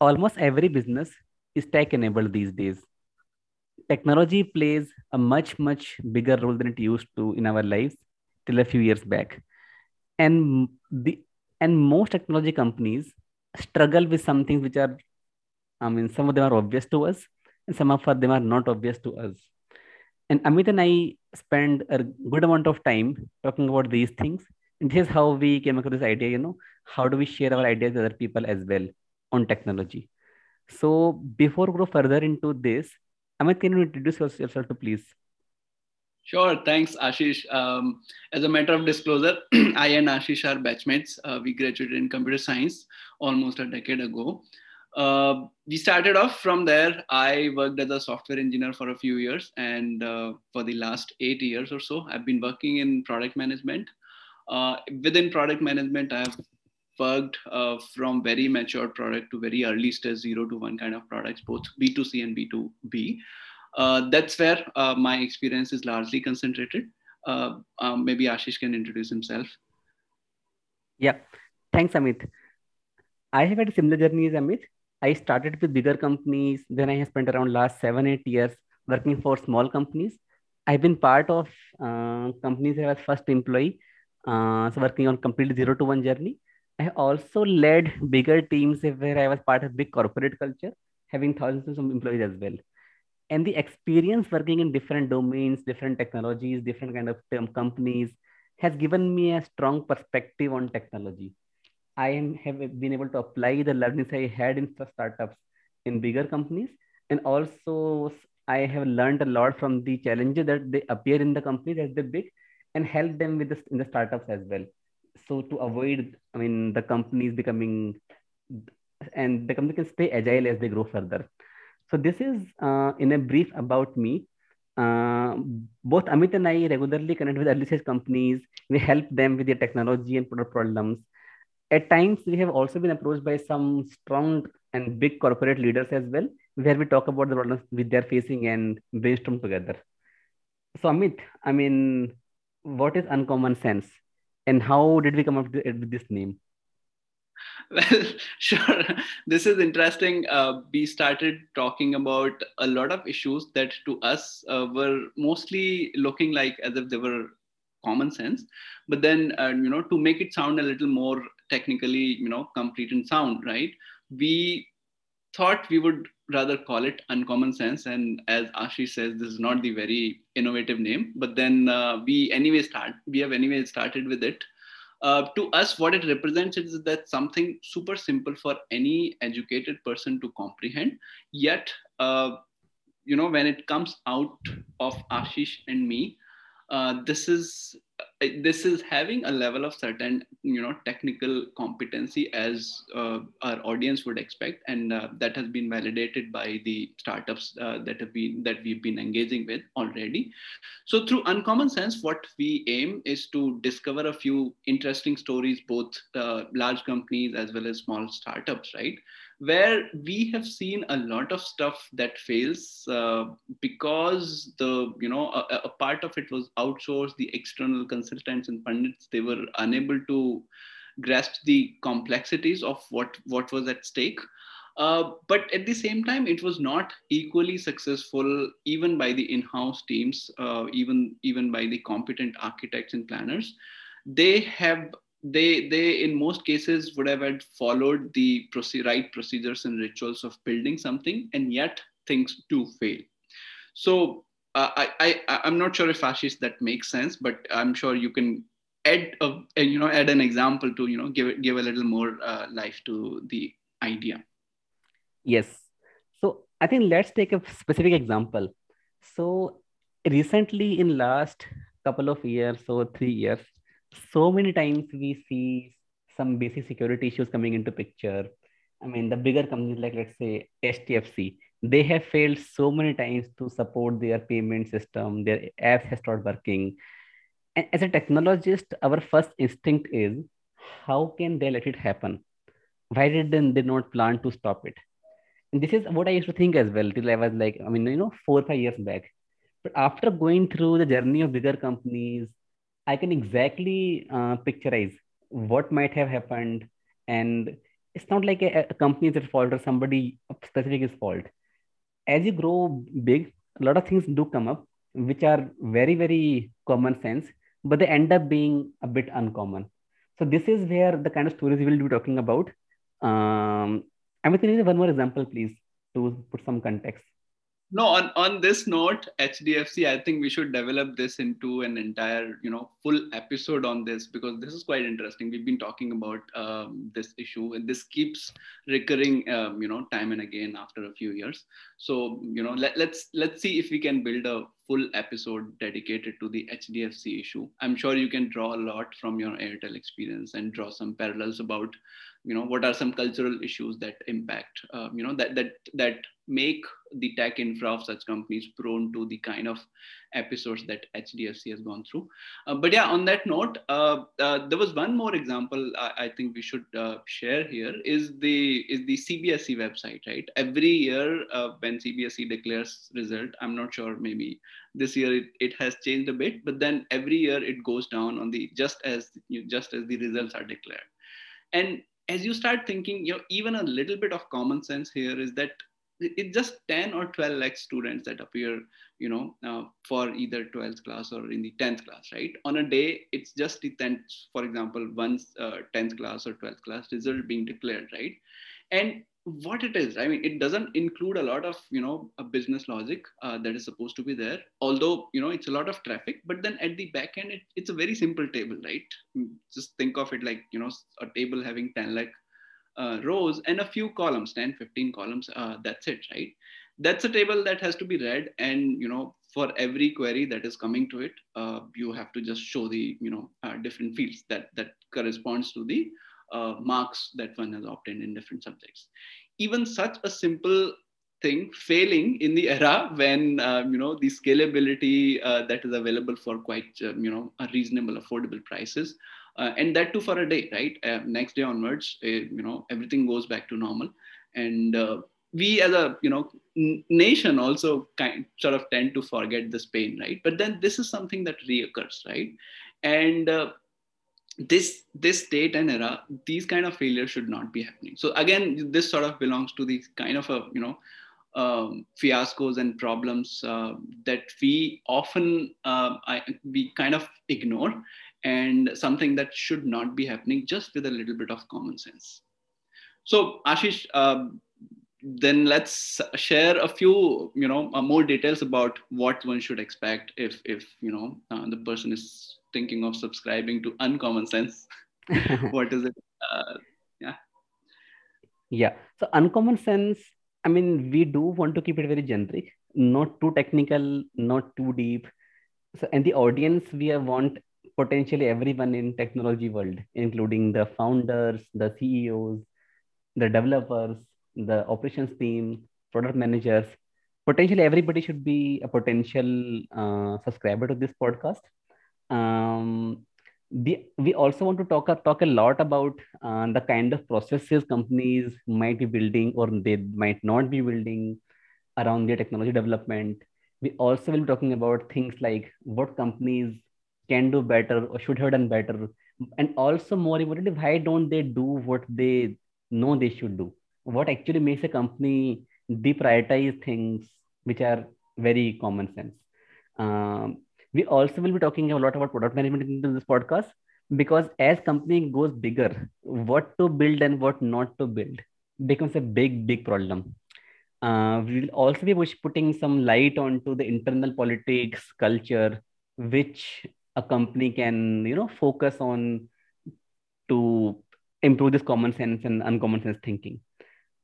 almost every business is tech enabled these days. Technology plays a much, much bigger role than it used to in our lives till a few years back. And the and most technology companies struggle with some things which are, I mean, some of them are obvious to us, and some of them are not obvious to us. And Amit and I spend a good amount of time talking about these things. And this is how we came across this idea, you know, how do we share our ideas with other people as well on technology? So before we go further into this, Amit, can you introduce yourself to please? Sure. Thanks, Ashish. Um, as a matter of disclosure, I and Ashish are batchmates. Uh, we graduated in computer science almost a decade ago. Uh, we started off from there. I worked as a software engineer for a few years, and uh, for the last eight years or so, I've been working in product management. Uh, within product management, I've worked uh, from very mature product to very early stage zero to one kind of products, both B2C and B2B. Uh, that's where uh, my experience is largely concentrated. Uh, um, maybe Ashish can introduce himself. Yeah, thanks, Amit. I have had a similar journey as Amit. I started with bigger companies. Then I have spent around last seven, eight years working for small companies. I've been part of uh, companies I was first employee, uh, so working on complete zero to one journey. I also led bigger teams where I was part of big corporate culture, having thousands of employees as well. And the experience working in different domains, different technologies, different kind of companies has given me a strong perspective on technology. I am, have been able to apply the learnings I had in startups in bigger companies. And also I have learned a lot from the challenges that they appear in the companies as they big and help them with this in the startups as well so to avoid i mean the companies becoming and the company can stay agile as they grow further so this is uh, in a brief about me uh, both Amit and I regularly connect with early stage companies. We help them with their technology and product problems. At times, we have also been approached by some strong and big corporate leaders as well, where we talk about the problems which they're facing and brainstorm together. So, Amit, I mean, what is uncommon sense? And how did we come up with this name? Well sure. This is interesting. Uh, we started talking about a lot of issues that to us uh, were mostly looking like as if they were common sense. But then uh, you know to make it sound a little more technically you know complete and sound right? We thought we would rather call it uncommon sense. And as ashish says this is not the very innovative name. But then uh, we anyway start we have anyway started with it. Uh, to us what it represents is that something super simple for any educated person to comprehend. Yet uh, you know when it comes out of ashish and me uh, this is this is having a level of certain you know technical competency as uh, our audience would expect. And uh, that has been validated by the startups uh, that have been that we've been engaging with already. So through uncommon sense what we aim is to discover a few interesting stories both uh, large companies as well as small startups right? Where we have seen a lot of stuff that fails uh, because the you know a, a, part of it was outsourced the external consultants and pundits they were unable to grasp the complexities of what what was at stake. Uh, but at the same time it was not equally successful even by the in-house teams uh, even even by the competent architects and planners. They have they they in most cases would have had followed the proce- right procedures and rituals of building something and yet things do fail. So uh, I, I i'm not sure if ashish that makes sense but i'm sure you can add a, you know add an example to you know give give a little more uh, life to the idea. Yes. So i think let's take a specific example. So recently in last couple of years or three years so many times we see some basic security issues coming into picture. I mean, the bigger companies like let's say HDFC, they have failed so many times to support their payment system. Their app has stopped working. And as a technologist, our first instinct is how can they let it happen? Why did they not plan to stop it? And this is what I used to think as well till I was like, I mean, you know, four five years back. But after going through the journey of bigger companies, I can exactly uh, picturize what might have happened. And it's not like a, a company is at fault or somebody specific is fault. As you grow big, a lot of things do come up which are very very common sense, but they end up being a bit uncommon. So this is where the kind of stories we will be talking about. Um, Amit, can you one more example, please, to put some context? No on on this note hdfc i think we should develop this into an entire you know full episode on this because this is quite interesting. We've been talking about um, this issue and this keeps recurring um, you know time and again after a few years. So you know let, let's let's see if we can build a full episode dedicated to the hdfc issue. I'm sure you can draw a lot from your airtel experience and draw some parallels about you know what are some cultural issues that impact um, you know that that that make the tech infra of such companies prone to the kind of episodes that hdfc has gone through? Uh, but yeah on that note uh, uh, there was one more example i, I think we should uh, share here is the is the cbse website right? Every year uh, when cbse declares result i'm not sure maybe this year it, it has changed a bit but then every year it goes down on the just as just as the results are declared. And as you start thinking, you know, even a little bit of common sense here is that it's just 10 or 12 lakh students that appear, you know, uh, for either 12th class or in the 10th class, right? On a day, it's just the 10th, for example, once uh, 10th class or 12th class result being declared, right? And what it is i mean it doesn't include a lot of you know a business logic uh, that is supposed to be there although you know it's a lot of traffic but then at the back end it, it's a very simple table right? Mm, just think of it like you know a table having 10 like uh, rows and a few columns 10 15 columns uh, that's it right? That's a table that has to be read and you know for every query that is coming to it uh, you have to just show the you know uh, different fields that that corresponds to the uh, marks that one has obtained in different subjects. Even such a simple thing failing in the era when um, you know the scalability uh, that is available for quite um, you know a reasonable affordable prices uh, and that too for a day right? Uh, next day onwards uh, you know everything goes back to normal. And uh, we as a you know nation also kind sort of tend to forget this pain right? But then this is something that reoccurs right? And this this date and era these kind of failures should not be happening. So again this sort of belongs to the kind of a you know um, fiascos and problems uh, that we often uh, I, we kind of ignore and something that should not be happening just with a little bit of common sense. So ashish uh, then let's share a few you know uh, more details about what one should expect if if you know uh, the person is thinking of subscribing to uncommon sense. What is it? Uh, yeah. Yeah. So uncommon sense i mean we do want to keep it very generic. Not too technical not too deep. So and the audience we want potentially everyone in technology world including the founders the ceos the developers the operations team, product managers, potentially everybody should be a potential uh, subscriber to this podcast. Um, the, we also want to talk talk a lot about uh, the kind of processes companies might be building or they might not be building around their technology development. We also will be talking about things like what companies can do better or should have done better, and also more importantly, why don't they do what they know they should do? what actually makes a company deprioritize things which are very common sense. Um, we also will be talking a lot about product management in this podcast because as company goes bigger, what to build and what not to build becomes a big, big problem. Uh, we will also be putting some light onto the internal politics, culture, which a company can, you know, focus on to improve this common sense and uncommon sense thinking.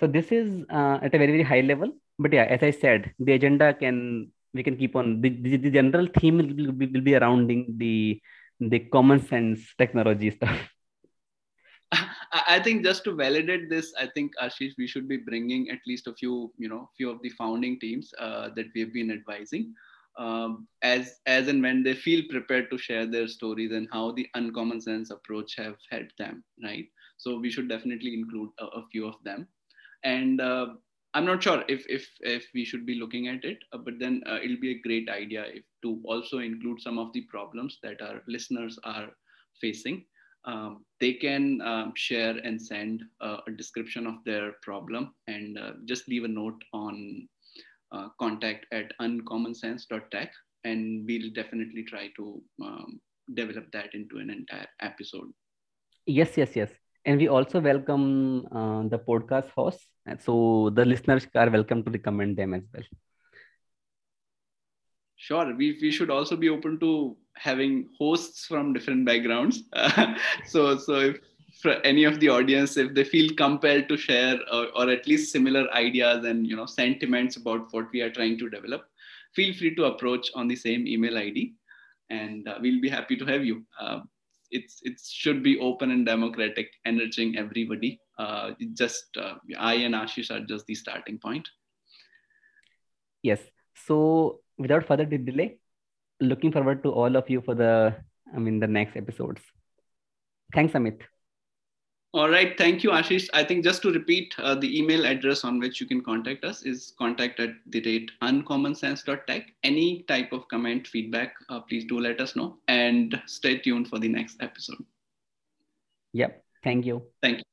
So this is uh, at a very, very high level. But yeah, as I said, the agenda can we can keep on the, the, the general theme will be, will be surrounding the the common sense technology stuff. I think just to validate this, I think Ashish, we should be bringing at least a few, you know, few of the founding teams uh, that we have been advising, um, as as and when they feel prepared to share their stories and how the uncommon sense approach have helped them, right? So we should definitely include a, a few of them and uh, i'm not sure if if if we should be looking at it uh, but then uh, it'll be a great idea if to also include some of the problems that our listeners are facing. Um, they can um, share and send uh, a description of their problem and uh, just leave a note on uh, contact at uncommonsense.tech and we'll definitely try to um, develop that into an entire episode. Yes yes yes and we also welcome uh, the podcast hosts. So the listeners are welcome to recommend them as well. Sure. We, we should also be open to having hosts from different backgrounds. So so if for any of the audience if they feel compelled to share or, or, at least similar ideas and you know sentiments about what we are trying to develop feel free to approach on the same email id and uh, we'll be happy to have you. Uh, it's it should be open and democratic enriching everybody uh, just uh, i and ashish are just the starting point yes so without further delay, looking forward to all of you for the, I mean, the next episodes. Thanks, Amit. All right. Thank you, Ashish. I think just to repeat, uh, the email address on which you can contact us is contact at the rate uncommonsense.tech. Any type of comment, feedback, uh, please do let us know and stay tuned for the next episode. Yep. Thank you. Thank you.